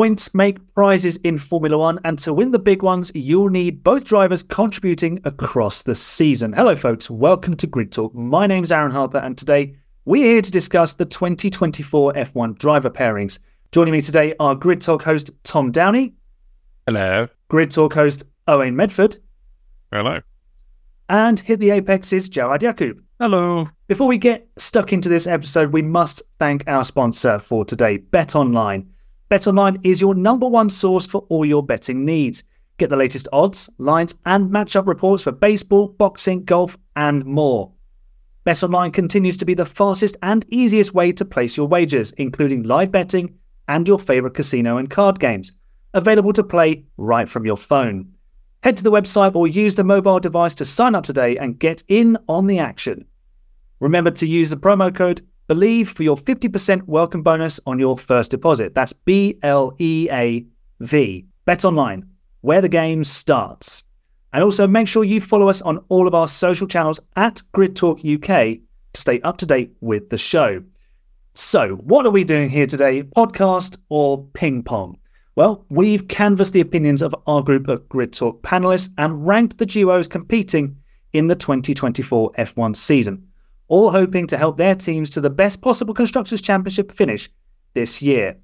Points make prizes in Formula One, and to win the big ones, you'll need both drivers contributing across the season. Hello, folks. Welcome to Grid Talk. My name's Aaron Harper, and today we're here to discuss the 2024 F1 driver pairings. Joining me today are Grid Talk host Tom Downey. Hello. Grid Talk host Owen Medford. Hello. And Hit the Apex's Jawad Yakub. Hello. Before we get stuck into this episode, we must thank our sponsor for today, Bet Online. BetOnline is your number one source for all your betting needs. Get the latest odds, lines, and matchup reports for baseball, boxing, golf, and more. BetOnline continues to be the fastest and easiest way to place your wagers, including live betting and your favorite casino and card games, available to play right from your phone. Head to the website or use the mobile device to sign up today and get in on the action. Remember to use the promo code Believe for your 50% welcome bonus on your first deposit. That's B L E A V. Bet online, where the game starts. And also make sure you follow us on all of our social channels at Grid Talk UK to stay up to date with the show. So, what are we doing here today? Podcast or ping pong? Well, we've canvassed the opinions of our group of Grid Talk panelists and ranked the duos competing in the 2024 F1 season all hoping to help their teams to the best possible Constructors' Championship finish this year.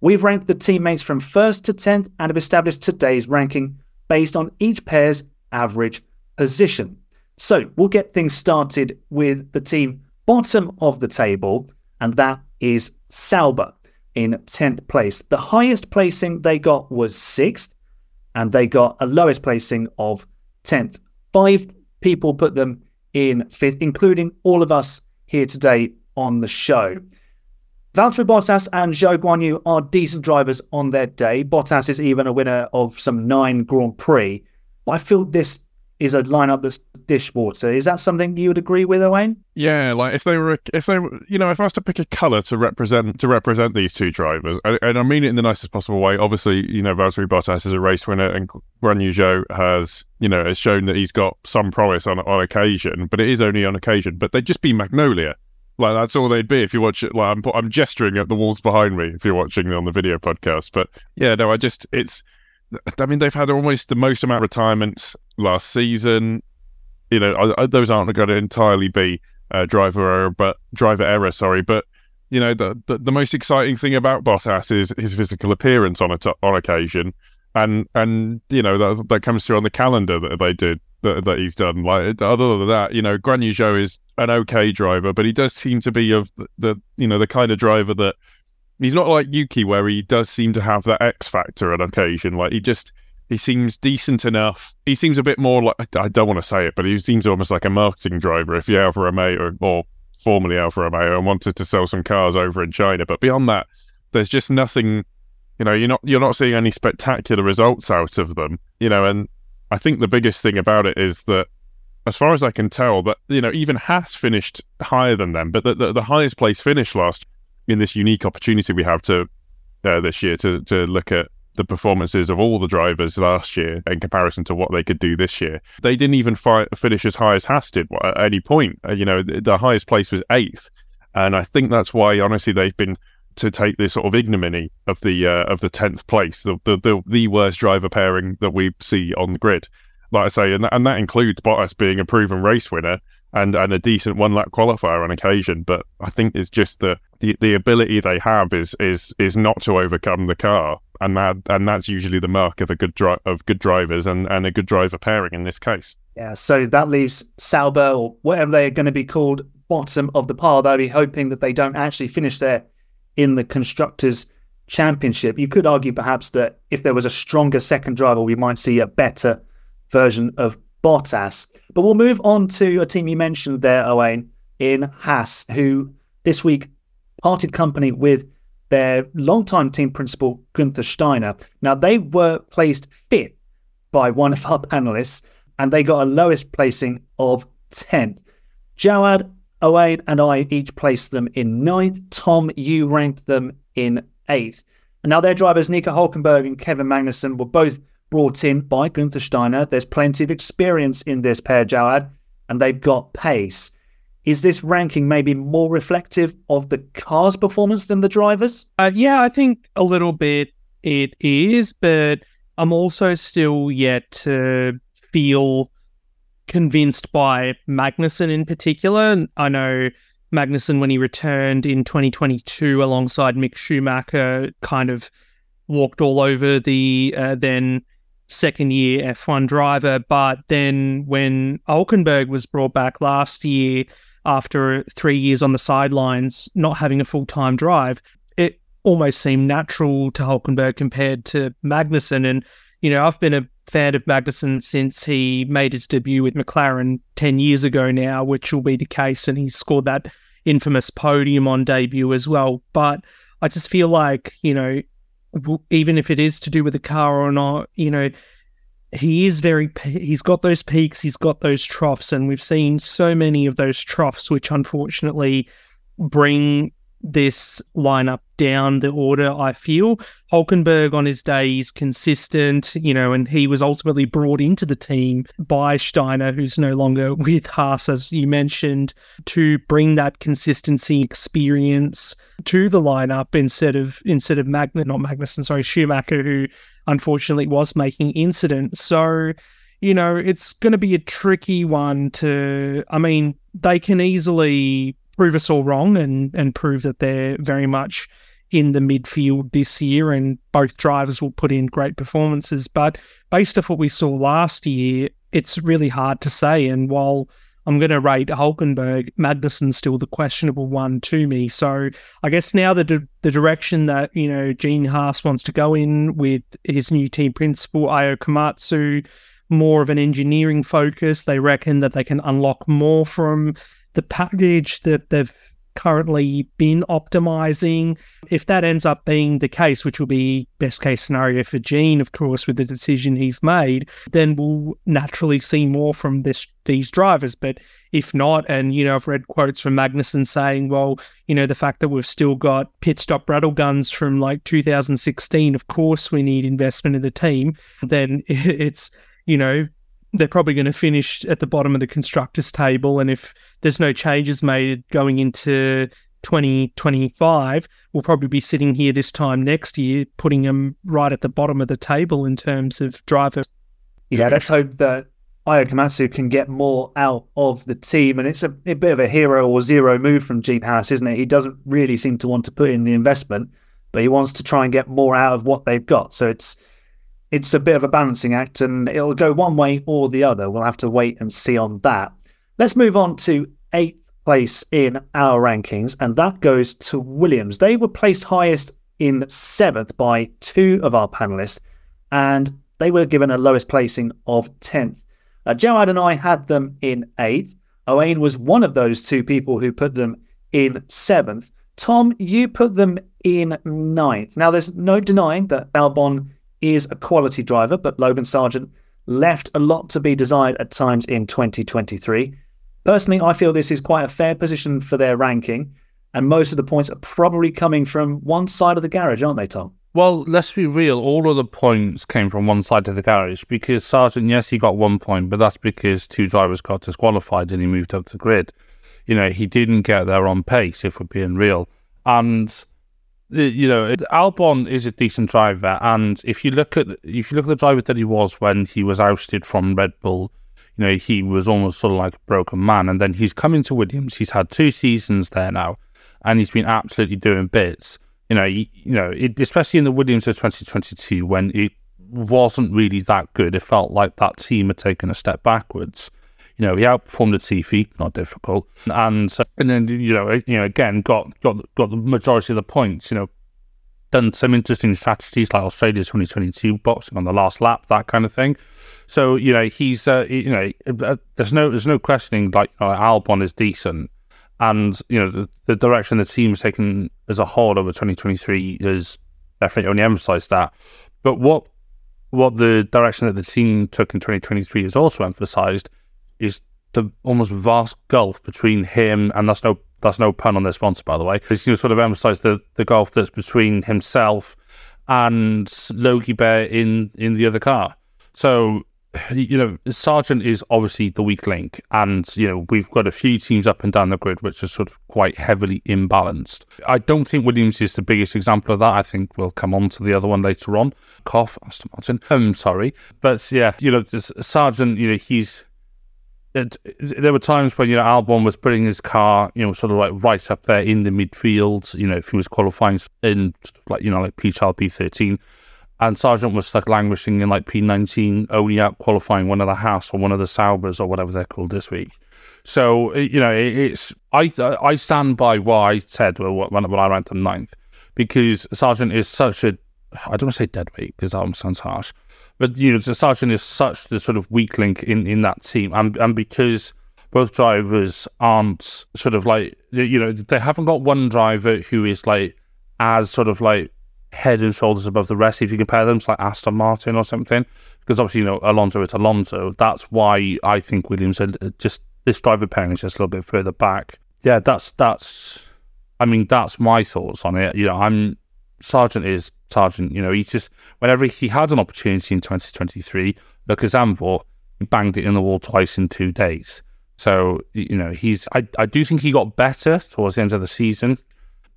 We've ranked the teammates from 1st to 10th and have established today's ranking based on each pair's average position. So we'll get things started with the team bottom of the table, and that is Sauber in 10th place. The highest placing they got was 6th, and they got a lowest placing of 10th. Five people put them in fifth, including all of us here today on the show. Valtteri Bottas and Zhou Guanyu are decent drivers on their day. Bottas is even a winner of some nine Grand Prix. But I feel this is a lineup that's dishwater. Is that something you would agree with, Owain? Yeah, like if they were, if they were, you know, if I was to pick a color to represent to represent these two drivers, and, and I mean it in the nicest possible way. Obviously, you know, Valtteri Bottas is a race winner, and Zhou has, you know, has shown that he's got some promise on on occasion, but it is only on occasion. But they'd just be Magnolia. Like that's all they'd be if you watch it. Like I'm, I'm gesturing at the walls behind me if you're watching on the video podcast. But yeah, no, I just it's I mean, they've had almost the most amount of retirements last season. You know, I, I, those aren't going to entirely be uh, driver error, but driver error. Sorry, but you know, the, the, the most exciting thing about Bottas is his physical appearance on a t- on occasion, and and you know that that comes through on the calendar that they did that, that he's done. Like other than that, you know, Zhou is an okay driver, but he does seem to be of the, the you know the kind of driver that he's not like Yuki, where he does seem to have that X factor on occasion. Like he just he seems decent enough. He seems a bit more like I don't want to say it, but he seems almost like a marketing driver. If you're Alfa Romeo or, or formerly Alfa Romeo and wanted to sell some cars over in China, but beyond that, there's just nothing. You know, you're not you're not seeing any spectacular results out of them. You know, and I think the biggest thing about it is that as far as I can tell, that you know even Haas finished higher than them, but the, the, the highest place finish last in this unique opportunity we have to uh, this year to to look at the performances of all the drivers last year in comparison to what they could do this year. They didn't even fi- finish as high as Haas did at any point. Uh, you know, the, highest place was eighth, and I think that's why, honestly, they've been to take this sort of ignominy of the uh, of the tenth place, the, the, the the worst driver pairing that we see on the grid. Like I say, and and that includes Bottas being a proven race winner and and a decent one lap qualifier on occasion. But I think it's just the, the the ability they have is is is not to overcome the car, and that and that's usually the mark of a good dri- of good drivers and and a good driver pairing in this case. Yeah, so that leaves Sauber or whatever they're going to be called bottom of the pile. They'll be hoping that they don't actually finish there in the constructors championship. You could argue perhaps that if there was a stronger second driver, we might see a better version of Bottas. But we'll move on to a team you mentioned there, Owain, in Haas, who this week parted company with their longtime team principal, Gunther Steiner. Now, they were placed fifth by one of our panelists, and they got a lowest placing of 10th. Jawad, Owain, and I each placed them in ninth. Tom, you ranked them in eighth. And now their drivers, Nico Hulkenberg and Kevin Magnussen, were both brought in by Gunther Steiner. There's plenty of experience in this pair, Jawad, and they've got pace. Is this ranking maybe more reflective of the car's performance than the drivers? Uh, yeah, I think a little bit. it is, but I'm also still yet to feel convinced by Magnussen in particular. I know Magnussen, when he returned in 2022 alongside Mick Schumacher, kind of walked all over the uh, then second year F1 driver. But then when Hulkenberg was brought back last year after three years on the sidelines, not having a full time drive, it almost seemed natural to Hulkenberg compared to Magnussen. And, you know, I've been a fan of Magnussen since he made his debut with McLaren 10 years ago now, which will be the case. And he scored that infamous podium on debut as well. But I just feel like, you know, even if it is to do with the car or not, you know, he is very, he's got those peaks, he's got those troughs, and we've seen so many of those troughs, which unfortunately bring this lineup down the order, I feel. Hulkenberg on his day is consistent, you know, and he was ultimately brought into the team by Steiner, who's no longer with Haas, as you mentioned, to bring that consistency experience to the lineup instead of instead of Magna not sorry, Schumacher, who unfortunately was making incidents. So you know, it's going to be a tricky one to. I mean, they can easily prove us all wrong and and prove that they're very much in the midfield this year and both drivers will put in great performances but based off what we saw last year it's really hard to say and while I'm going to rate Hulkenberg. Magnussen's still the questionable one to me. So I guess now the the direction that you know Gene Haas wants to go in with his new team principal Ayao Komatsu, more of an engineering focus. They reckon that they can unlock more from the package that they've currently been optimizing. If that ends up being the case, which will be best case scenario for Gene, of course, with the decision he's made, then we'll naturally see more from this these drivers. But if not, and you know, I've read quotes from Magnussen saying, well, you know, the fact that we've still got pit stop rattle guns from like 2016, of course we need investment in the team, then it's you know, they're probably going to finish at the bottom of the constructors table. And if there's no changes made going into 2025, we'll probably be sitting here this time next year, putting them right at the bottom of the table in terms of driver. Yeah, let's hope that Ayao Komatsu can get more out of the team. And it's a, a, bit of a hero or zero move from Gene Haas, isn't it? He doesn't really seem to want to put in the investment, but he wants to try and get more out of what they've got. So it's it's a bit of a balancing act and it'll go one way or the other. We'll have to wait and see on that. Let's move on to eighth place in our rankings, and that goes to Williams. They were placed highest in seventh by two of our panelists, and they were given a lowest placing of 10th. Uh, Jawad and I had them in eighth. Owain was one of those two people who put them in seventh. Tom, you put them in ninth. Now, there's no denying that Albon is a quality driver, but Logan Sargeant left a lot to be desired at times in 2023. Personally, I feel this is quite a fair position for their ranking, and most of the points are probably coming from one side of the garage, aren't they, Tom? Well, let's be real. All of the points came from one side of the garage because Sargeant, yes, he got one point, but that's because two drivers got disqualified and he moved up the grid. You know, he didn't get there on pace, if we're being real. And you know, Albon is a decent driver, and if you look at if you look at the driver that he was when he was ousted from Red Bull, you know, he was almost sort of like a broken man, and then he's come into Williams. He's had two seasons there now, and he's been absolutely doing bits. You know, he, you know, it, especially in the Williams of 2022 when it wasn't really that good. It felt like that team had taken a step backwards. You know, he outperformed Latifi, not difficult, and and then you know, you know, again got got got the majority of the points. You know, done some interesting strategies like Australia's 2022 boxing on the last lap, that kind of thing. So you know, he's uh, you know, uh, there's no there's no questioning like you know, Albon is decent, and you know the, the direction the team's taken as a whole over 2023 is definitely only emphasised that. But what what the direction that the team took in 2023 is also emphasised is the almost vast gulf between him and that's no that's no pun on their sponsor by the way. You sort of emphasise the the gulf that's between himself and Logie Bear in in the other car. So you know, Sargeant is obviously the weak link, and you know we've got a few teams up and down the grid which are sort of quite heavily imbalanced. I don't think Williams is the biggest example of that. I think we'll come on to the other one later on. Cough, Aston Martin. I'm sorry, but yeah, you know, Sargeant, you know, he's. It, there were times when you know Albon was putting his car, you know, sort of like right up there in the midfield. You know, if he was qualifying in like you know like P12, P13 and Sargeant was stuck languishing in like P19, only out qualifying one of the Haas or one of the Saubers or whatever they're called this week. So you know, it's I I stand by what I said when, when I ranked them ninth because Sargeant is such a I don't want to say dead weight because that sounds harsh, but you know, Sargeant is such the sort of weak link in, in that team, and and because both drivers aren't sort of like you know they haven't got one driver who is like as sort of like head and shoulders above the rest if you compare them to like Aston Martin or something. Because obviously, you know, Alonso is Alonso. That's why I think Williams uh, just this driver pairing is just a little bit further back. Yeah, that's that's. I mean, that's my thoughts on it. You know, I'm Sargeant is Sargeant. You know, he just whenever he had an opportunity in 2023, look at he banged it in the wall twice in two days. So you know, he's. I I do think he got better towards the end of the season,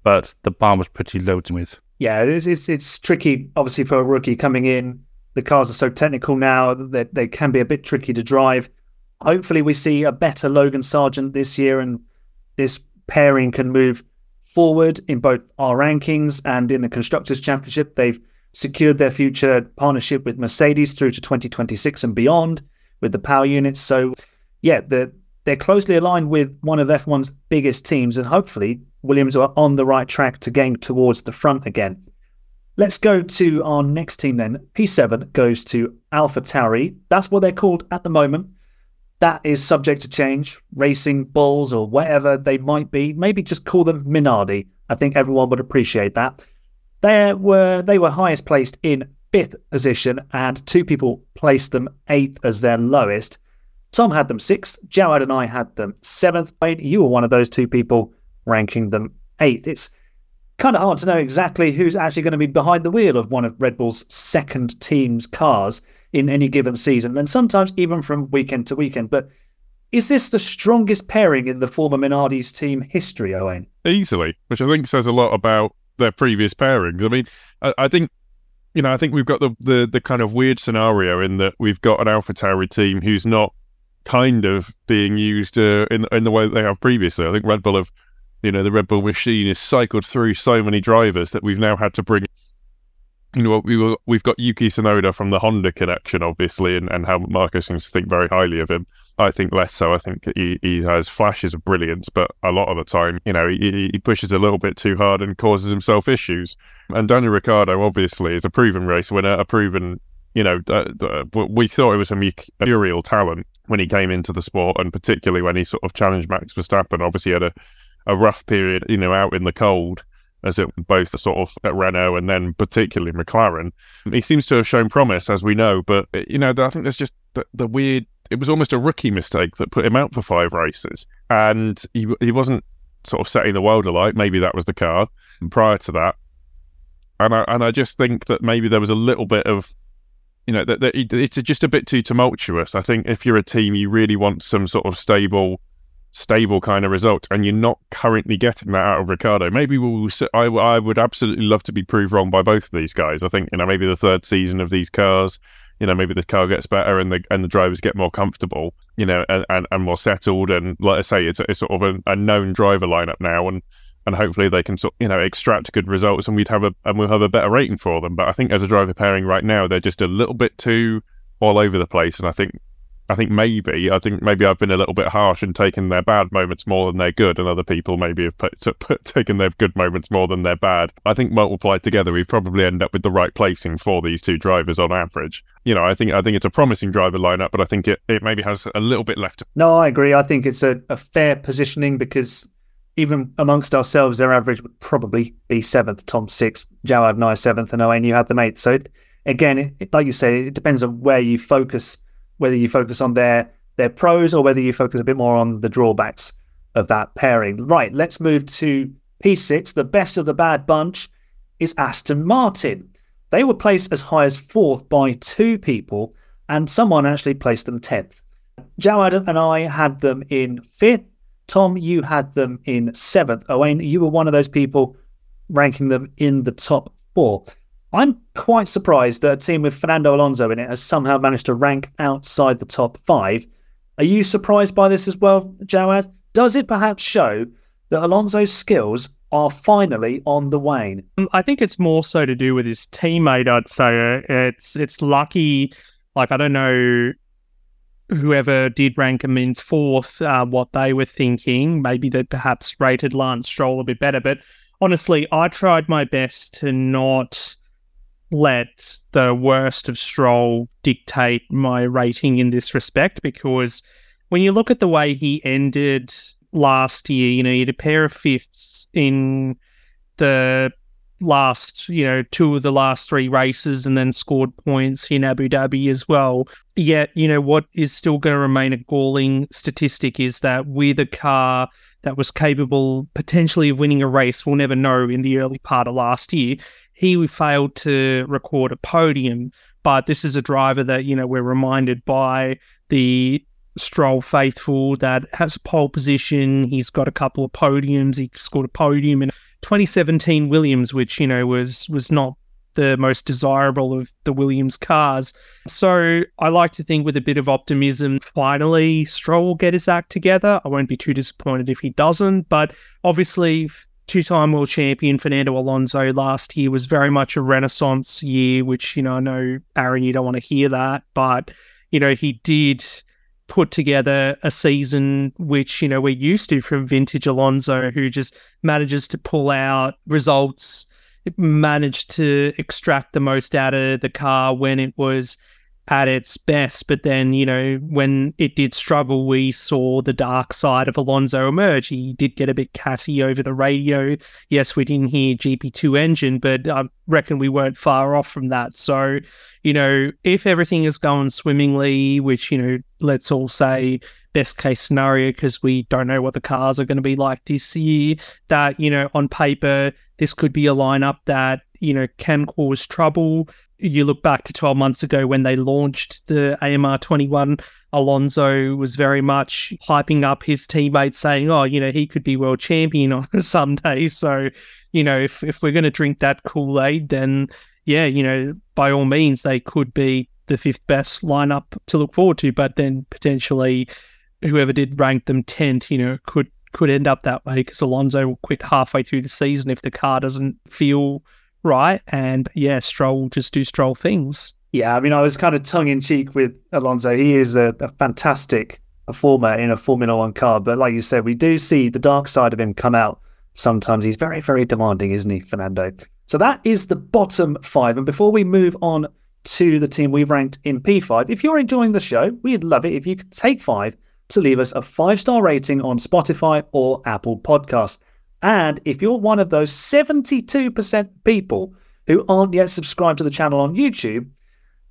but the bar was pretty low to with yeah, it's, it's, it's tricky. Obviously, for a rookie coming in, the cars are so technical now that they can be a bit tricky to drive. Hopefully, we see a better Logan Sargeant this year, and this pairing can move forward in both our rankings and in the constructors championship. They've secured their future partnership with Mercedes through to 2026 and beyond with the power units. So, yeah, the they're closely aligned with one of F1's biggest teams, and hopefully Williams are on the right track to gain towards the front again. Let's go to our next team then. P7 goes to Alpha Tauri. That's what they're called at the moment. That is subject to change. Racing Bulls or whatever they might be. Maybe just call them Minardi. I think everyone would appreciate that. They were they were highest placed in fifth position, and two people placed them eighth as their lowest. Tom had them sixth. Jawad and I had them seventh. You were one of those two people ranking them eighth. It's kind of hard to know exactly who's actually going to be behind the wheel of one of Red Bull's second team's cars in any given season, and sometimes even from weekend to weekend. But is this the strongest pairing in the former Minardi's team history, Owain? Easily, which I think says a lot about their previous pairings. I mean, I, I think you know, I think we've got the, the the kind of weird scenario in that we've got an AlphaTauri team who's not kind of being used uh, in in the way that they have previously. I think Red Bull have, you know, the Red Bull machine has cycled through so many drivers that we've now had to bring. You know, we were, we've got Yuki Tsunoda from the Honda connection, obviously, and, and Helmut Marko seems to think very highly of him. I think less so. I think he, he has flashes of brilliance, but a lot of the time, you know, he, he pushes a little bit too hard and causes himself issues. And Daniel Ricciardo, obviously, is a proven race winner, a proven you know, uh, uh, we thought it was a mercurial talent when he came into the sport, and particularly when he sort of challenged Max Verstappen. Obviously, had a, a rough period, you know, out in the cold, as it both sort of at Renault and then particularly McLaren. He seems to have shown promise, as we know, but you know, I think there's just the, the weird. It was almost a rookie mistake that put him out for five races, and he he wasn't sort of setting the world alight. Maybe that was the car prior to that, and I and I just think that maybe there was a little bit of you know, that, that it's just a bit too tumultuous. I think if you're a team, you really want some sort of stable, stable kind of result, and you're not currently getting that out of Ricciardo. Maybe we'll. I, I would absolutely love to be proved wrong by both of these guys. I think you know maybe the third season of these cars, you know, maybe the car gets better and the and the drivers get more comfortable, you know, and, and, and more settled. And like I say, it's, it's sort of a, a known driver lineup now, and and hopefully they can sort you know extract good results and we'd have a and we'll have a better rating for them. But I think as a driver pairing right now, they're just a little bit too all over the place, and I think I think maybe I think maybe I've been a little bit harsh and taken their bad moments more than their good, and other people maybe have put, put, taken their good moments more than their bad. I think multiplied together, we've probably end up with the right placing for these two drivers on average. You know, I think I think it's a promising driver lineup, but I think it, it maybe has a little bit left. No, I agree. I think it's a, a fair positioning because even amongst ourselves, their average would probably be seventh. Tom sixth, Jawad Nye seventh, and Owen you had them eighth. So it, again, it, like you say, it depends on where you focus, whether you focus on their their pros or whether you focus a bit more on the drawbacks of that pairing. Right, let's move to P6. The best of the bad bunch is Aston Martin. They were placed as high as fourth by two people, and someone actually placed them 10th. Jawad and I had them in 5th. Tom, you had them in 7th. Owain, you were one of those people ranking them in the top four. I'm quite surprised that a team with Fernando Alonso in it has somehow managed to rank outside the top five. Are you surprised by this as well, Jawad? Does it perhaps show that Alonso's skills are finally on the wane? Um, I think it's more so to do with his teammate. I'd say it's it's lucky. Like I don't know whoever did rank him in fourth, uh, what they were thinking. Maybe they perhaps rated Lance Stroll a bit better, but honestly, I tried my best to not let the worst of Stroll dictate my rating in this respect because when you look at the way he ended last year, you know, he had a pair of fifths in the last, you know, two of the last three races and then scored points in Abu Dhabi as well. Yet, you know, what is still going to remain a galling statistic is that with a car that was capable potentially of winning a race, we'll never know in the early part of last year, he failed to record a podium. But this is a driver that, you know, we're reminded by the Stroll faithful that has a pole position. He's got a couple of podiums. He scored a podium in 2017 Williams, which, you know, was was not the most desirable of the Williams cars. So I like to think with a bit of optimism, finally Stroll will get his act together. I won't be too disappointed if he doesn't, but obviously two-time world champion Fernando Alonso last year was very much a renaissance year, which, you know, I know Aaron, you don't want to hear that, but, you know, he did put together a season which, you know, we're used to from vintage Alonso, who just manages to pull out results, managed to extract the most out of the car when it was at its best. But then, you know, when it did struggle, we saw the dark side of Alonso emerge. He did get a bit catty over the radio. Yes, we didn't hear GP2 engine, but I reckon we weren't far off from that. So, you know, if everything is going swimmingly, which, you know, let's all say best case scenario, because we don't know what the cars are going to be like this year, that, you know, on paper, this could be a lineup that, you know, can cause trouble you look back to 12 months ago when they launched the AMR 21, Alonso was very much hyping up his teammates, saying, oh, you know, he could be world champion on Sunday. So, you know, if, if we're going to drink that Kool Aid, then yeah, you know, by all means, they could be the fifth best lineup to look forward to. But then potentially, whoever did rank them 10th, you know, could could end up that way because Alonso will quit halfway through the season if the car doesn't feel right? And yeah, Stroll will just do Stroll things. Yeah, I mean, I was kind of tongue in cheek with Alonso. He is a, a fantastic performer in a Formula One car, but like you said, we do see the dark side of him come out sometimes. He's very, very demanding, isn't he, Fernando? So that is the bottom five. And before we move on to the team we've ranked in P5, if you're enjoying the show, we'd love it if you could take five to leave us a five star rating on Spotify or Apple Podcasts. And if you're one of those 72% people who aren't yet subscribed to the channel on YouTube,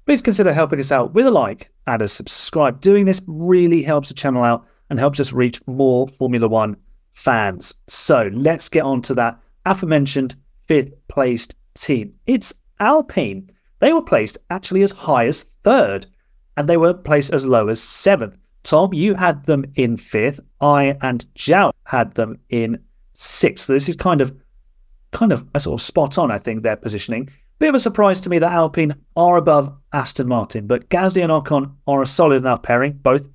please consider helping us out with a like and a subscribe. Doing this really helps the channel out and helps us reach more Formula One fans. So let's get on to that aforementioned fifth placed team. It's Alpine. They were placed actually as high as third, and they were placed as low as seventh. Tom, you had them in fifth. I and Zhao had them in sixth. So This is kind of kind of a sort of spot on, I think, their positioning. Bit of a surprise to me that Alpine are above Aston Martin, but Gasly and Ocon are a solid enough pairing, both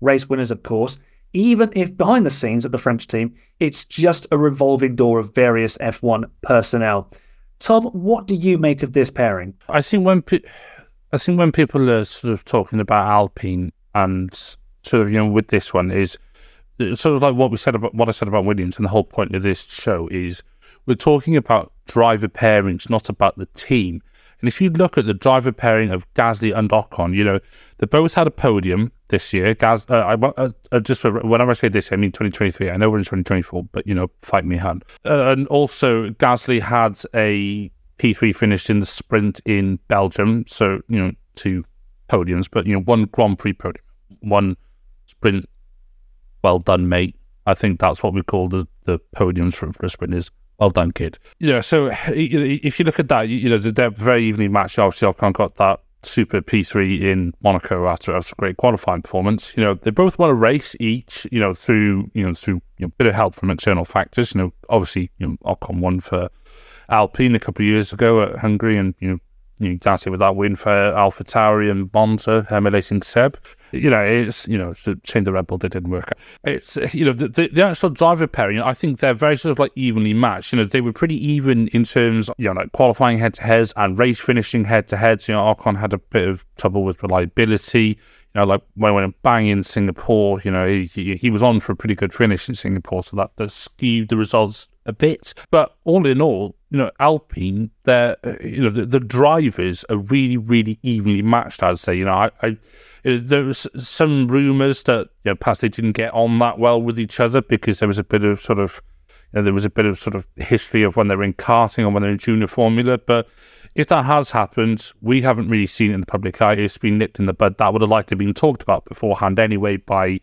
race winners, of course. Even if behind the scenes at the French team, it's just a revolving door of various F1 personnel. Tom, what do you make of this pairing? I think when pe- I think when people are sort of talking about Alpine and sort of you know with this one is sort of like what we said about what I said about Williams, and the whole point of this show is we're talking about driver pairings, not about the team. And if you look at the driver pairing of Gasly and Ocon, you know they both had a podium this year. Gas, uh, I uh, uh, just whenever I say this, I mean 2023. I know we're in 2024, but you know, fight me hand. Uh, and also, Gasly had a P3 finish in the sprint in Belgium, so you know two podiums, but you know one Grand Prix podium, one sprint well done, mate. I think that's what we call the, the podiums for, for sprinters. Well done, kid. Know, so if you look at that, you know, they're very evenly matched. Obviously, Ocon got that Super P3 in Monaco after, after a great qualifying performance. You know, they both won a race each, you know, through, you know, through you know, a bit of help from external factors. You know, obviously, you know, Ocon won for Alpine a couple of years ago at Hungary and, you know, you see with that win for Alpha Tauri and Monza, emulating Seb. You know, it's, you know, a shame the Red Bull, they didn't work. It's, you know, the, the, the, actual driver pairing, I think they're very sort of like evenly matched. You know, they were pretty even in terms, you know, like qualifying head to heads and race finishing head to heads. You know, Ocon had a bit of trouble with reliability. You know, like when I went bang in Singapore, you know, he, he, he was on for a pretty good finish in Singapore, so that, that skewed the results a bit. But all in all, you know, Alpine, they're, uh, you know, the, the drivers are really, really evenly matched, I'd say. You know, I, I there was some rumours that, you know, perhaps they didn't get on that well with each other because there was a bit of sort of, you know, there was a bit of sort of history of when they were in karting or when they were in junior formula. But if that has happened, we haven't really seen it in the public eye. It's been nipped in the bud. That would have likely been talked about beforehand anyway by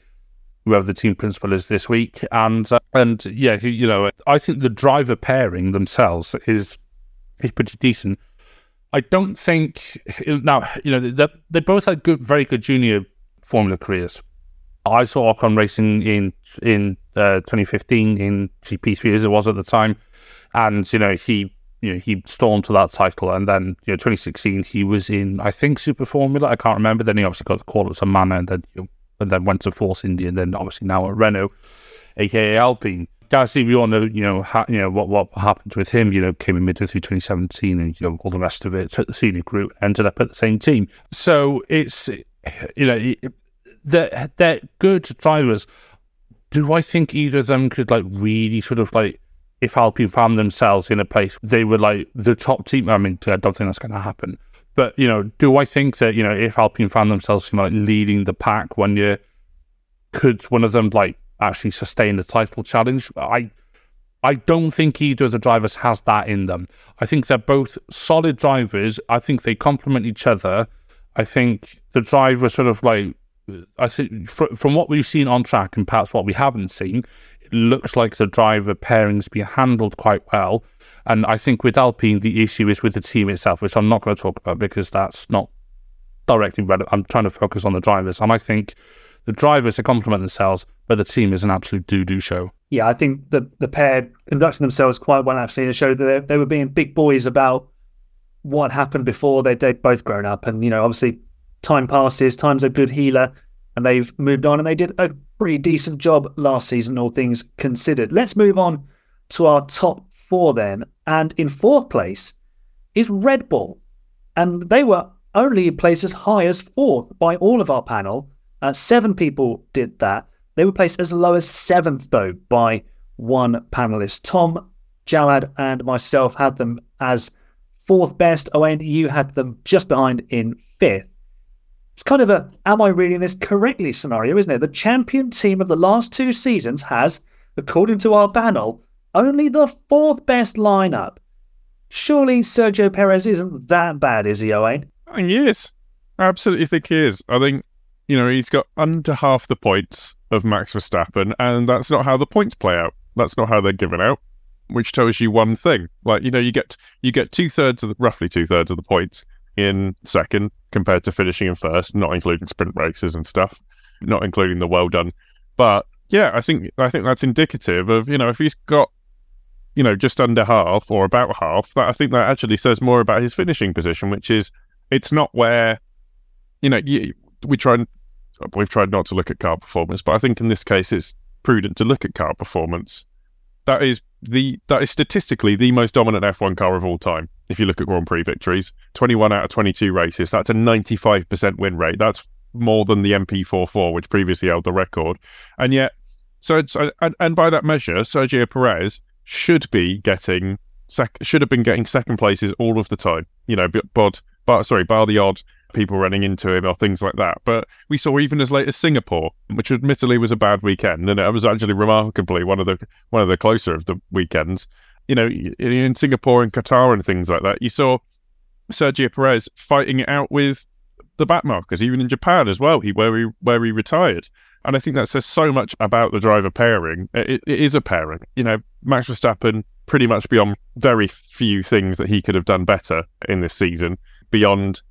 whoever the team principal is this week. And uh, and yeah, you know, I think the driver pairing themselves is is pretty decent. I don't think now you know they, they both had good, very good junior Formula careers. I saw Ocon racing in in uh, 2015 in GP3 as it was at the time, and you know he you know he stormed to that title, and then you know 2016 he was in I think Super Formula. I can't remember. Then he obviously got the call at some Manor, and then you know, and then went to Force India, and then obviously now at Renault, aka Alpine. Gasly, we all know, you know, ha- you know what what happened with him. You know, came in midway through 2017, and you know all the rest of it. Took the senior group, ended up at the same team. So it's, you know, they're they're good drivers. Do I think either of them could like really sort of like, if Alpine found themselves in a place they were like the top team? I mean, I don't think that's going to happen. But you know, do I think that you know if Alpine found themselves you know, like leading the pack one year, could one of them like actually sustain the title challenge? I I don't think either of the drivers has that in them. I think they're both solid drivers. I think they complement each other. I think the driver sort of like I think fr- from what we've seen on track and perhaps what we haven't seen, it looks like the driver pairings being handled quite well. And I think with Alpine, the issue is with the team itself, which I'm not going to talk about because that's not directly relevant. I'm trying to focus on the drivers. And I think the drivers are complement themselves, but the team is an absolute doo doo show. Yeah, I think the, the pair conducted themselves quite well actually. It showed that they, they were being big boys about what happened before they, they'd both grown up. And, you know, obviously time passes, time's a good healer, and they've moved on and they did a pretty decent job last season, all things considered. Let's move on to our top four then. And in fourth place is Red Bull. And they were only placed as high as fourth by all of our panel. Uh, seven people did that. They were placed as low as seventh, though, by one panelist. Tom, Jawad, and myself had them as fourth best. Owain, you had them just behind in fifth. It's kind of a am I reading this correctly scenario, isn't it? The champion team of the last two seasons has, according to our panel, only the fourth best lineup. Surely Sergio Perez isn't that bad, is he, Owain? I think. I absolutely think he is. I think, you know, he's got under half the points of Max Verstappen, and that's not how the points play out. That's not how they're given out, which tells you one thing. Like, you know, you get you get two thirds of the, roughly two thirds of the points in second compared to finishing in first, not including sprint races and stuff, not including the well done. But yeah, I think I think that's indicative of, you know, if he's got you know, just under half or about half, that I think that actually says more about his finishing position, which is it's not where, you know, you, we try and we've tried not to look at car performance, but I think in this case it's prudent to look at car performance. That is the that is statistically the most dominant F1 car of all time. If you look at Grand Prix victories, 21 out of 22 races, that's a 95% win rate. That's more than the MP4/4, which previously held the record. And yet, so and, and by that measure, Sergio Perez should be getting sec- should have been getting second places all of the time. You know, but but sorry, bar the odd people running into him or things like that. But we saw even as late as Singapore, which admittedly was a bad weekend, and it was actually remarkably one of the one of the closer of the weekends. You know, in Singapore and Qatar and things like that, you saw Sergio Perez fighting it out with the back markers, even in Japan as well. He where he where he retired. And I think that says so much about the driver pairing. It, it is a pairing. You know, Max Verstappen pretty much beyond very few things that he could have done better in this season, beyond,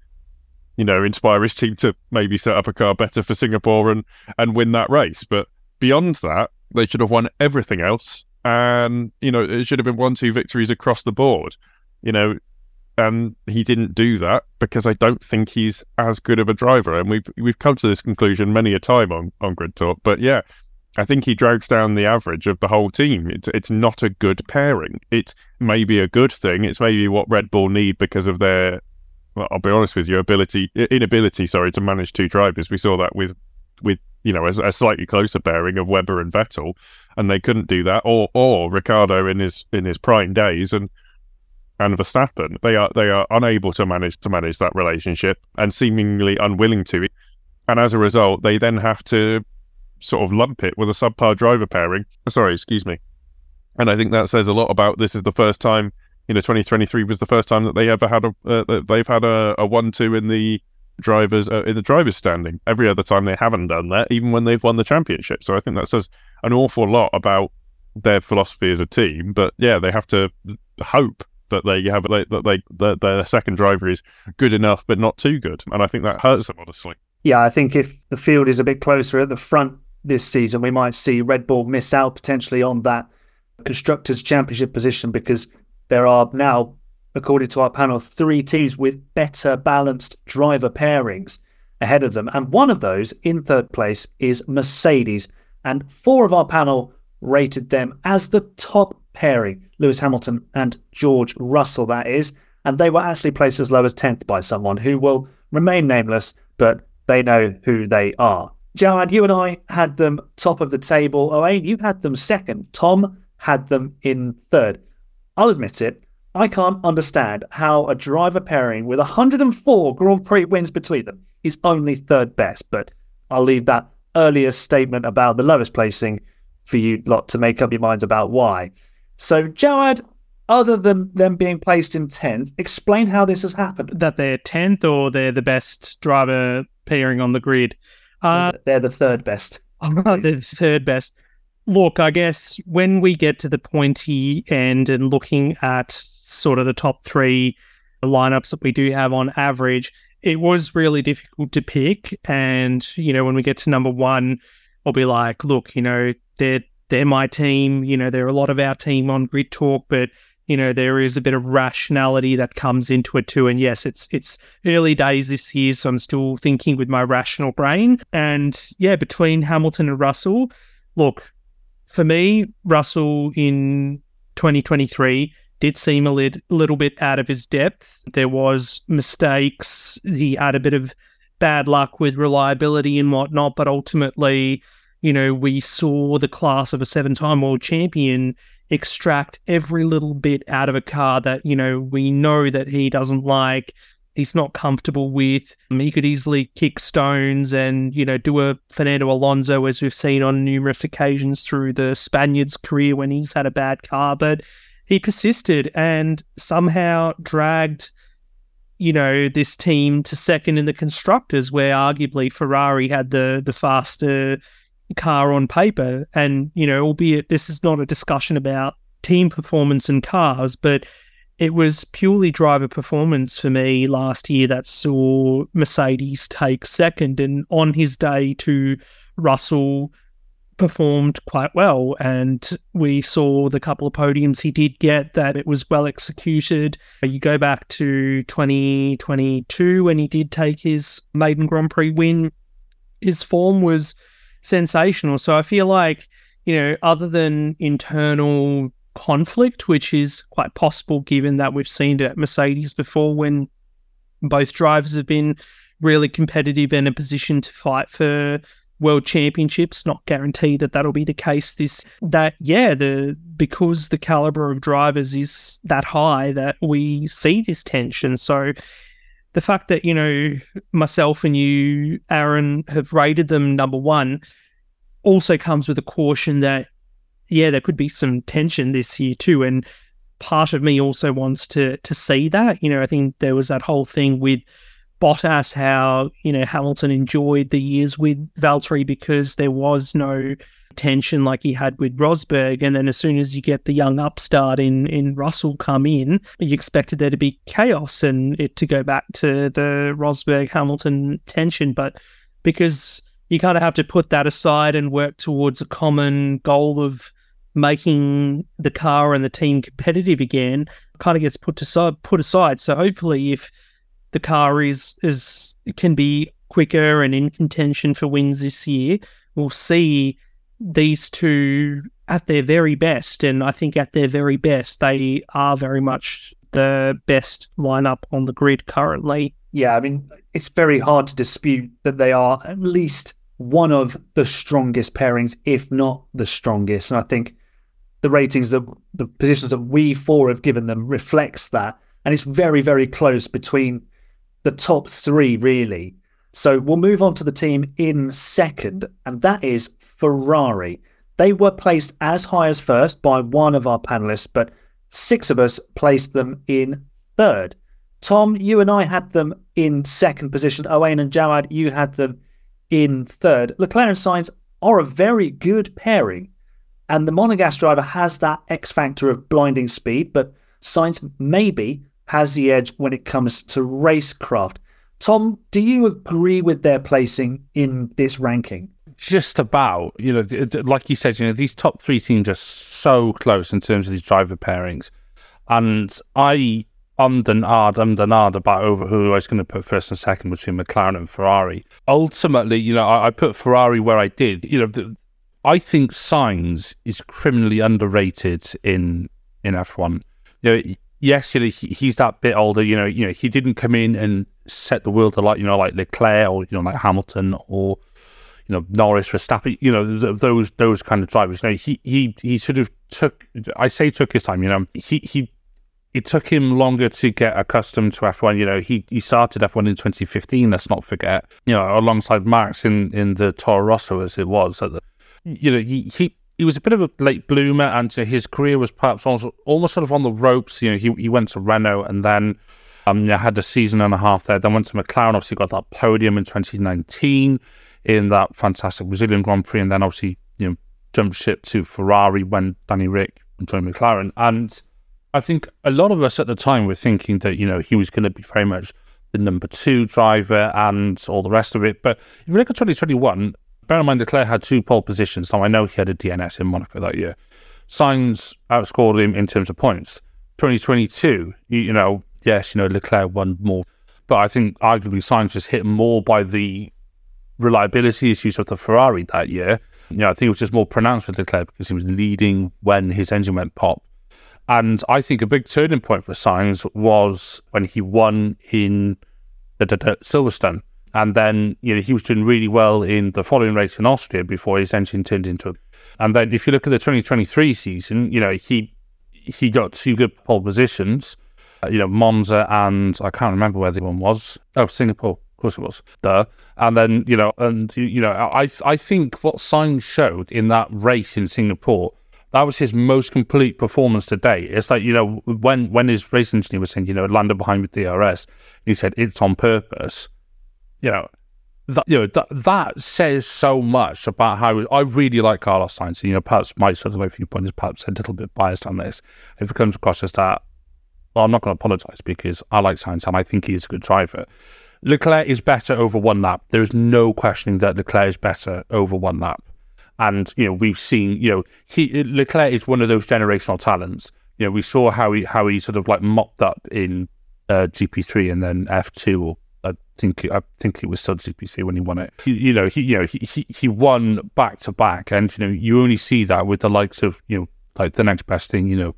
you know, inspire his team to maybe set up a car better for Singapore and and win that race. But beyond that, they should have won everything else, and you know, it should have been one two victories across the board. You know, and he didn't do that because I don't think he's as good of a driver. And we've we've come to this conclusion many a time on on Grid Talk. But yeah, I think he drags down the average of the whole team. It's it's not a good pairing. It may be a good thing. It's maybe what Red Bull need because of their. Well, I'll be honest with you, ability inability, sorry, to manage two drivers. We saw that with with you know a, a slightly closer pairing of Webber and Vettel, and they couldn't do that. Or or Ricciardo in his in his prime days and and Verstappen, they are they are unable to manage to manage that relationship and seemingly unwilling to. And as a result, they then have to sort of lump it with a subpar driver pairing. Sorry, excuse me. And I think that says a lot about this is the first time, you know, 2023 was the first time that they ever had a uh, they've had a, a one-two in the drivers uh, in the drivers standing. Every other time they haven't done that, even when they've won the championship. So I think that says an awful lot about their philosophy as a team. But yeah, they have to hope that they have that they that their second driver is good enough but not too good, and I think that hurts them honestly. Yeah, I think if the field is a bit closer at the front this season, we might see Red Bull miss out potentially on that constructors' championship position because there are now, according to our panel, three teams with better balanced driver pairings ahead of them, and one of those in third place is Mercedes, and four of our panel rated them as the top pairing, Lewis Hamilton and George Russell, that is. And they were actually placed as low as 10th by someone who will remain nameless, but they know who they are. Jawad, you and I had them top of the table. Oh, Owain, you had them second. Tom had them in third. I'll admit it, I can't understand how a driver pairing with 104 Grand Prix wins between them is only third best, but I'll leave that earlier statement about the lowest placing for you lot to make up your minds about why. So, Jawad, other than them being placed in 10th, explain how this has happened. That they're 10th or they're the best driver pairing on the grid? Uh, they're the third best. the third best. Look, I guess when we get to the pointy end and looking at sort of the top three lineups that we do have on average, it was really difficult to pick. And, you know, when we get to number one, I'll be like, look, you know, they're they're my team. You know, they're a lot of our team on Grid Talk, but you know there is a bit of rationality that comes into it too. And yes, it's it's early days this year, so I'm still thinking with my rational brain. And yeah, between Hamilton and Russell, look, for me, Russell in 2023 did seem a lit- little bit out of his depth. There was mistakes. He had a bit of bad luck with reliability and whatnot, but ultimately you know, we saw the class of a seven time world champion extract every little bit out of a car that, you know, we know that he doesn't like, he's not comfortable with. Um, he could easily kick stones and, you know, do a Fernando Alonso, as we've seen on numerous occasions through the Spaniard's career when he's had a bad car. But he persisted and somehow dragged you know this team to second in the constructors where arguably Ferrari had the the faster car on paper. And, you know, albeit this is not a discussion about team performance and cars, but it was purely driver performance for me last year that saw Mercedes take second. And on his day to Russell performed quite well. And we saw the couple of podiums he did get that it was well executed. You go back to 2022 when he did take his maiden Grand Prix win, his form was sensational. So I feel like, you know, other than internal conflict, which is quite possible given that we've seen it at Mercedes before when both drivers have been really competitive and in a position to fight for world championships not guaranteed that that'll be the case this that yeah the because the caliber of drivers is that high that we see this tension so the fact that you know myself and you, Aaron, have rated them number one, also comes with a caution that yeah, there could be some tension this year too, and part of me also wants to to see that. You know, I think there was that whole thing with Bottas, how you know Hamilton enjoyed the years with Valtteri because there was no contention like he had with Rosberg. And then as soon as you get the young upstart in, in Russell come in, you expected there to be chaos and it to go back to the Rosberg Hamilton tension. But because you kind of have to put that aside and work towards a common goal of making the car and the team competitive again, kind of gets put to aside. Put aside. So hopefully, if the car is is can be quicker and in contention for wins this year, we'll see these two at their very best. And I think at their very best, they are very much the best lineup on the grid currently. Yeah, I mean, it's very hard to dispute that they are at least one of the strongest pairings, if not the strongest. And I think the ratings that the positions that we four have given them reflects that. And it's very, very close between the top three, really. So we'll move on to the team in second, and that is Ferrari. They were placed as high as first by one of our panelists, but six of us placed them in third. Tom, you and I had them in second position. Owen and Jawad, you had them in third. Leclerc and Sainz are a very good pairing, and the Monegasque driver has that X factor of blinding speed, but Sainz maybe has the edge when it comes to racecraft. Tom, do you agree with their placing in this ranking? Just about. You know, like you said, you know, these top three teams are so close in terms of these driver pairings. And I ummed and ahed, ummed and ahed about over who I was going to put first and second between McLaren and Ferrari. Ultimately, you know, I, I put Ferrari where I did. You know, the, I think Sainz is criminally underrated in in F1. You know, yes, you know, he, he's that bit older. You know, you know, he didn't come in and set the world alight. You know, like Leclerc or you know, like Hamilton or you know Norris, Verstappen. You know, those those kind of drivers. You know, he he he sort of took. I say took his time. You know, he he. It took him longer to get accustomed to F1. You know, he, he started F1 in 2015. Let's not forget. You know, alongside Max in, in the Toro Rosso as it was. The, you know, he, he he was a bit of a late bloomer, and his career was perhaps also almost sort of on the ropes. You know, he he went to Renault and then um, yeah, had a season and a half there. Then went to McLaren. Obviously, got that podium in 2019 in that fantastic Brazilian Grand Prix, and then obviously you know jumped ship to Ferrari when Danny Ric joined McLaren. And I think a lot of us at the time were thinking that you know he was going to be very much the number two driver and all the rest of it. But if you look at 2021, bear in mind Leclerc had two pole positions. Now I know he had a DNS in Monaco that year. Sainz outscored him in terms of points. 2022, you, know, yes, you know Leclerc won more, but I think arguably Sainz was hit more by the reliability issues of the Ferrari that year. You know, I think it was just more pronounced with Leclerc because he was leading when his engine went pop. And I think a big turning point for Sainz was when he won in Silverstone. And then, you know, he was doing really well in the following race in Austria before his engine turned into. And then, if you look at the 2023 season, you know, he he got two good pole positions, uh, you know, Monza and I can't remember where the one was. Oh, Singapore, of course it was. Duh. And then, you know, and you know, I I think what Sainz showed in that race in Singapore that was his most complete performance to date. It's like, you know, when when his race engineer was saying, you know, landed behind with DRS, he said it's on purpose you know, that, you know that, that says so much about how I really like Carlos Sainz. You know, perhaps my sort of viewpoint is perhaps a little bit biased on this. If it comes across as that, well, I'm not going to apologise because I like Sainz and I think he is a good driver. Leclerc is better over one lap. There is no questioning that Leclerc is better over one lap. And you know, we've seen, you know, he Leclerc is one of those generational talents. You know, we saw how he how he sort of like mopped up in uh, GP3 and then F2 or I think I think it was Sud CPC when he won it. He, you know, he you know he, he he won back to back, and you know you only see that with the likes of you know like the next best thing, you know,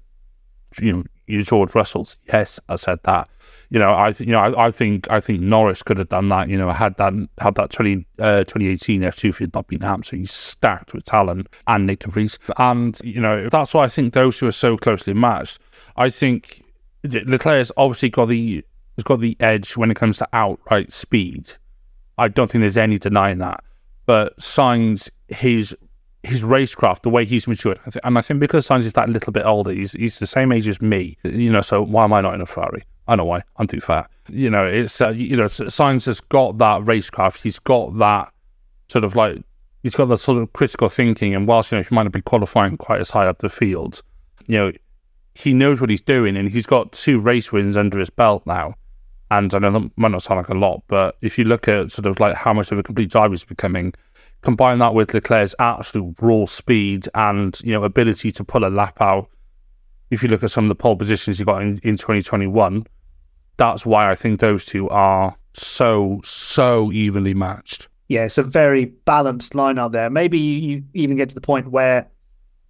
you know George Russell's. Yes, I said that. You know, I you know I, I think I think Norris could have done that. You know, had that had that 20, uh, 2018 F2 if he'd not been absolutely stacked with talent and Nyck de Vries. And you know that's why I think those two are so closely matched. I think Leclerc's obviously got the has got the edge when it comes to outright speed. I don't think there's any denying that. But Sainz his his racecraft, the way he's matured, and I think because Sainz is that little bit older, he's he's the same age as me. You know, so why am I not in a Ferrari? I know why. I'm too fat. You know, it's uh, you know, Sainz has got that racecraft. He's got that sort of like he's got that sort of critical thinking. And whilst you know he might not be qualifying quite as high up the field, you know he knows what he's doing, and he's got two race wins under his belt now. And I know that might not sound like a lot, but if you look at sort of like how much of a complete driver he's becoming, combine that with Leclerc's absolute raw speed and you know ability to pull a lap out. If you look at some of the pole positions he got in, in 2021, that's why I think those two are so so evenly matched. Yeah, it's a very balanced lineup there. Maybe you, you even get to the point where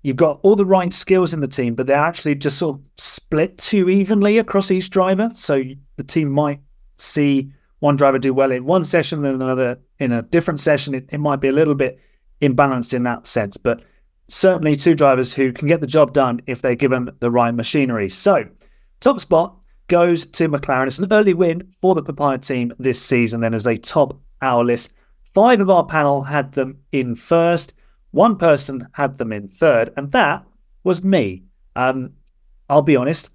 you've got all the right skills in the team, but they're actually just sort of split too evenly across each driver. So the team might see one driver do well in one session and another in a different session. It, it might be a little bit imbalanced in that sense, but certainly two drivers who can get the job done if they're given the right machinery. So, top spot goes to McLaren. It's an early win for the Papaya team this season, then as they top our list. Five of our panel had them in first. One person had them in third, and that was me. Um, I'll be honest,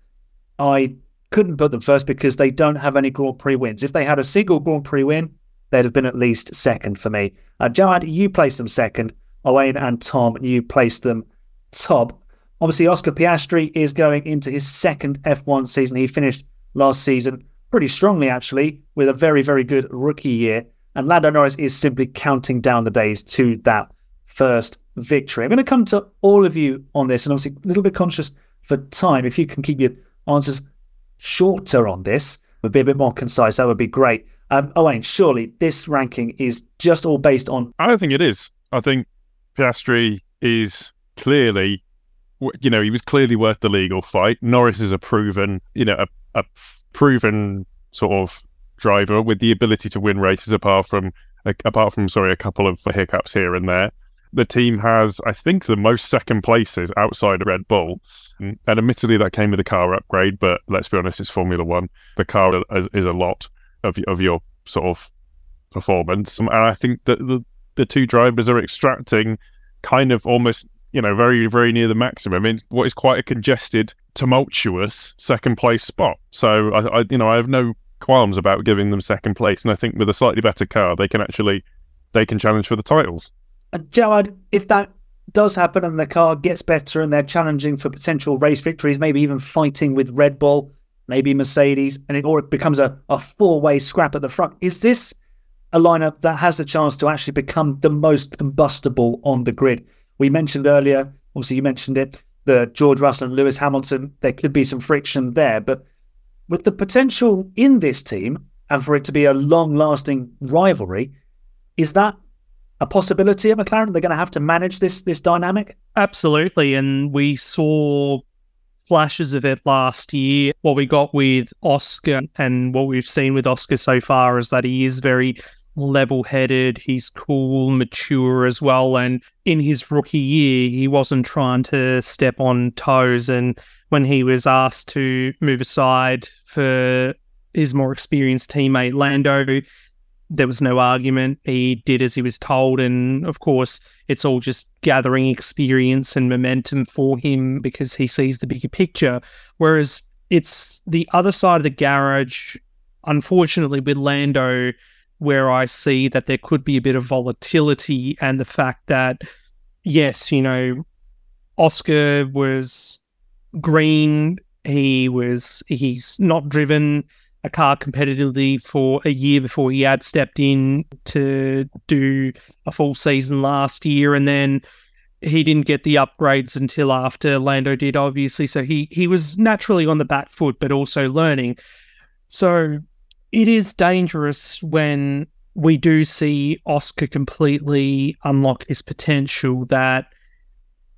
I couldn't put them first because they don't have any Grand Prix wins. If they had a single Grand Prix win, they'd have been at least second for me. Uh, you placed them second. Owain and Tom, you placed them top. Obviously, Oscar Piastri is going into his second F1 season. He finished last season pretty strongly, actually, with a very, very good rookie year. And Lando Norris is simply counting down the days to that first victory. I'm going to come to all of you on this, and obviously a little bit conscious for time. If you can keep your answers shorter on this, would be a bit more concise. That would be great. Um, Owain, surely this ranking is just all based on. I don't think it is. I think Piastri is clearly, you know, he was clearly worth the legal fight. Norris is a proven, you know, a, a proven sort of driver with the ability to win races apart from apart from sorry a couple of hiccups here and there the team has i think the most second places outside of red bull mm, and admittedly, that came with a car upgrade, but let's be honest, it's Formula One. The car is, is a lot of of your sort of performance, and I think that the the two drivers are extracting kind of almost you know very very near the maximum in what is quite a congested, tumultuous second place spot. So I, I you know I have no qualms about giving them second place, and I think with a slightly better car, they can actually they can challenge for the titles. Uh, Jawad, if that does happen and the car gets better and they're challenging for potential race victories, maybe even fighting with Red Bull, maybe Mercedes, and it or it becomes a, a four way scrap at the front. Is this a lineup that has the chance to actually become the most combustible on the grid? We mentioned earlier, obviously you mentioned it, the George Russell and Lewis Hamilton, there could be some friction there, but with the potential in this team and for it to be a long lasting rivalry, is that a possibility at McLaren? They're going to have to manage this this dynamic. Absolutely, and we saw flashes of it last year. What we got with Oscar and what we've seen with Oscar so far is that he is very level headed, he's cool, mature as well. And in his rookie year, he wasn't trying to step on toes. And when he was asked to move aside for his more experienced teammate Lando, there was no argument. He did as he was told. And of course, it's all just gathering experience and momentum for him because he sees the bigger picture. Whereas it's the other side of the garage, unfortunately, with Lando, where I see that there could be a bit of volatility and the fact that, yes, you know, Oscar was green. He was, he's not driven a car competitively for a year before he had stepped in to do a full season last year, and then he didn't get the upgrades until after Lando did, obviously. So he he was naturally on the back foot, but also learning. So it is dangerous when we do see Oscar completely unlock his potential that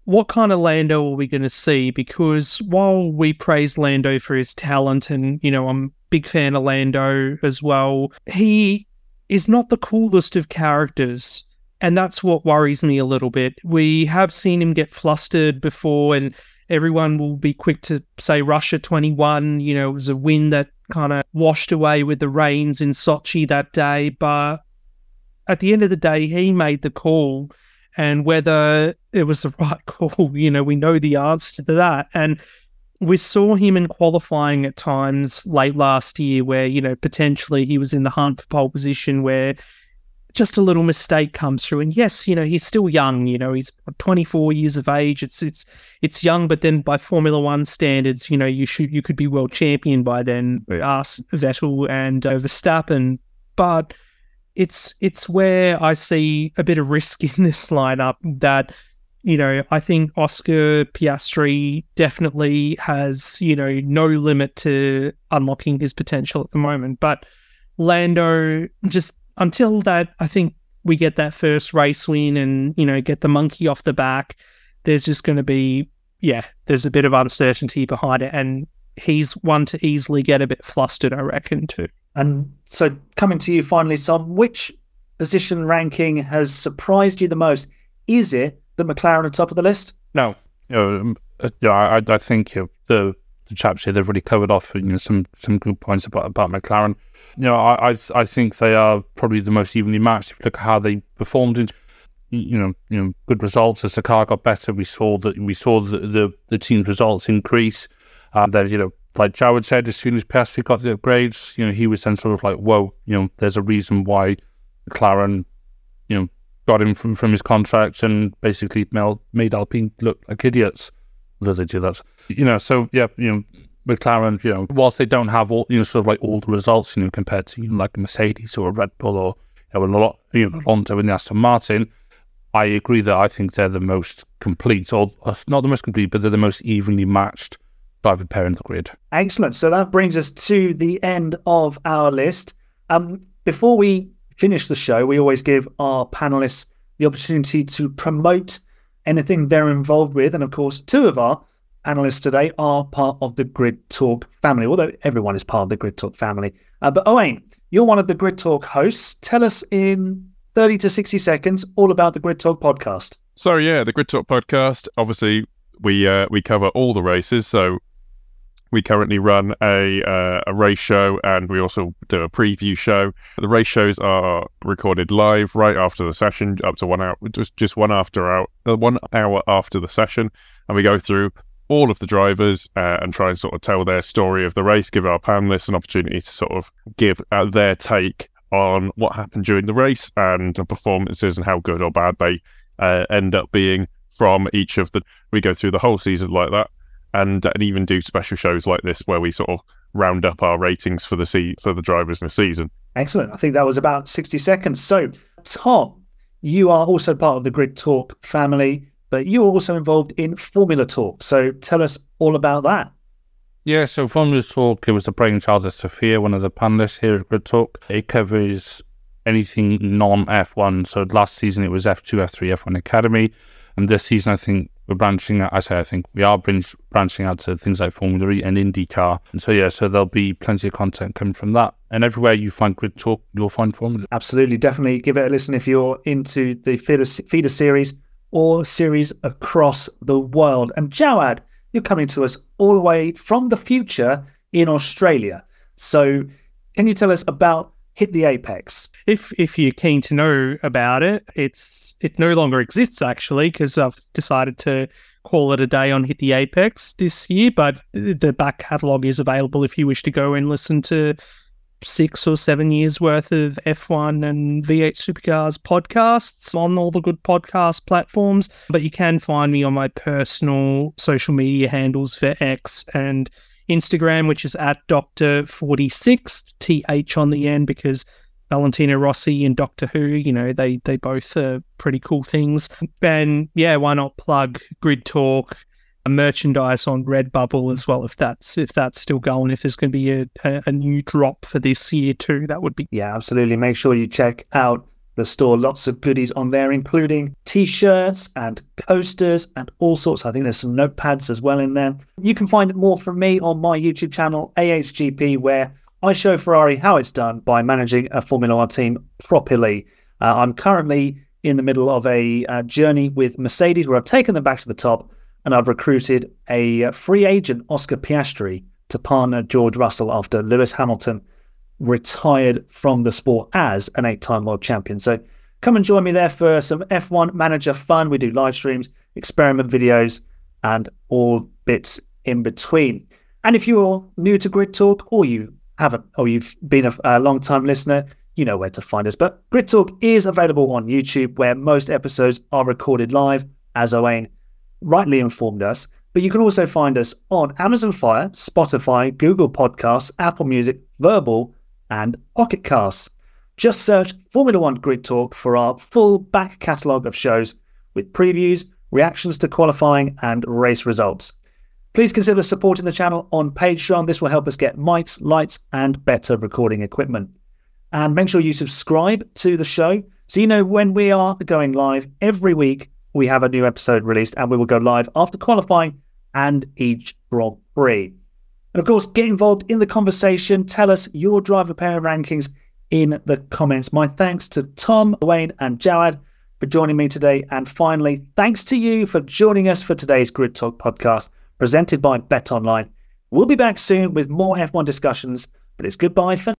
what kind of Lando are we going to see? Because while we praise Lando for his talent, and you know, I'm a big fan of Lando as well. He is not the coolest of characters. And that's what worries me a little bit. We have seen him get flustered before, and everyone will be quick to say Russia 21, you know, it was a win that kind of washed away with the rains in Sochi that day. But at the end of the day, he made the call. And whether it was the right call, you know, we know the answer to that. And we saw him in qualifying at times late last year where, you know, potentially he was in the hunt for pole position where just a little mistake comes through. And yes, you know, he's still young, you know, he's 24 years of age. It's it's it's young, but then by Formula One standards, you know, you should you could be world champion by then, us Vettel and uh, Verstappen. But it's it's where I see a bit of risk in this lineup that you know, I think Oscar Piastri definitely has, you know, no limit to unlocking his potential at the moment. But Lando just until that, I think we get that first race win and, you know, get the monkey off the back, there's just going to be, yeah, there's a bit of uncertainty behind it. And he's one to easily get a bit flustered, I reckon, too. And so coming to you finally, Tom, which position ranking has surprised you the most? Is it the McLaren at top of the list? No. Um, uh, yeah, I, I think the the chaps here they've really covered off you know some some good points about about McLaren you know, I, I, I think they are probably the most evenly matched. If you look at how they performed in, you know, you know, good results as the car got better. We saw that we saw the the, the team's results increase. Uh, that you know, like Jawad said, as soon as Piastri got the upgrades, you know, he was then sort of like, whoa, you know, there's a reason why McLaren, you know, got him from, from his contract and basically made Alpine look like idiots. Although they do that, you know. So yeah, you know, McLaren, you know, whilst they don't have all, you know, sort of like all the results, you know, compared to you know, like a Mercedes or a Red Bull or you know, a lot, you know, Alonso and Aston Martin, I agree that I think they're the most complete, or uh, not the most complete, but they're the most evenly matched driver pair in the grid. Excellent. So that brings us to the end of our list. Um, before we finish the show, we always give our panelists the opportunity to promote anything they're involved with, and of course, two of our Analysts today are part of the Grid Talk family, although everyone is part of the Grid Talk family. Uh, but Owain, you're one of the Grid Talk hosts. Tell us in 30 to 60 seconds all about the Grid Talk podcast. So yeah, the Grid Talk podcast. Obviously, we uh, we cover all the races. So we currently run a uh, a race show and we also do a preview show. The race shows are recorded live right after the session, up to one hour, just just one after out, uh, one hour after the session, and we go through all of the drivers uh, and try and sort of tell their story of the race, give our panelists an opportunity to sort of give uh, their take on what happened during the race and the performances and how good or bad they uh, end up being from each of the. We go through the whole season like that, and and even do special shows like this where we sort of round up our ratings for the se- for the drivers in the season. Excellent. I think that was about sixty seconds. So, Tom, you are also part of the Grid Talk family but you were also involved in Formula Talk. So tell us all about that. Yeah, so Formula Talk, it was the brainchild of Sophia, one of the panelists here at Grid Talk. It covers anything non F1. So last season it was F2, F3, F1 Academy. And this season, I think we're branching out. I say, I think we are branching out to things like Formula E and IndyCar. And so, yeah, so there'll be plenty of content coming from that. And everywhere you find Grid Talk, you'll find Formula. Absolutely. Definitely give it a listen if you're into the feeder, feeder series or series across the world. And Jawad, you're coming to us all the way from the future in Australia. So, can you tell us about Hit the Apex? If if you're keen to know about it, it's it no longer exists actually because I've decided to call it a day on Hit the Apex this year. But the back catalogue is available if you wish to go and listen to six or seven years worth of F1 and V8 Supercars podcasts on all the good podcast platforms. But you can find me on my personal social media handles for X and Instagram, which is at Doctor46, TH on the end, because Valentino Rossi and Doctor Who, you know, they they both are pretty cool things. And yeah, why not plug Grid Talk merchandise on Redbubble as well. If that's if that's still going, if there's going to be a, a, a new drop for this year too, that would be yeah, absolutely. Make sure you check out the store. Lots of goodies on there, including t-shirts and coasters and all sorts. I think there's some notepads as well in there. You can find more from me on my YouTube channel AHGP, where I show Ferrari how it's done by managing a Formula One team properly. Uh, I'm currently in the middle of a uh, journey with Mercedes where I've taken them back to the top and I've recruited a free agent, Oscar Piastri, to partner George Russell after Lewis Hamilton retired from the sport as an eight time world champion. So come and join me there for some F1 manager fun. We do live streams, experiment videos, and all bits in between. And if you're new to Grid Talk or you haven't, or oh, you've been a, a long time listener, you know where to find us. But Grid Talk is available on YouTube, where most episodes are recorded live, as Owain rightly informed us. But you can also find us on Amazon Fire, Spotify, Google Podcasts, Apple Music, Verbal, and Pocket Casts. Just search Formula One Grid Talk for our full back catalogue of shows with previews, reactions to qualifying, and race results. Please consider supporting the channel on Patreon. This will help us get mics, lights, and better recording equipment. And make sure you subscribe to the show so you know when we are going live every week. We have a new episode released, and we will go live after qualifying and each Grand Prix. And of course, get involved in the conversation. Tell us your driver pair rankings in the comments. My thanks to Tom, Wayne, and Jawad for joining me today. And finally, thanks to you for joining us for today's Grid Talk podcast presented by Bet Online. We'll be back soon with more F1 discussions, but it's goodbye for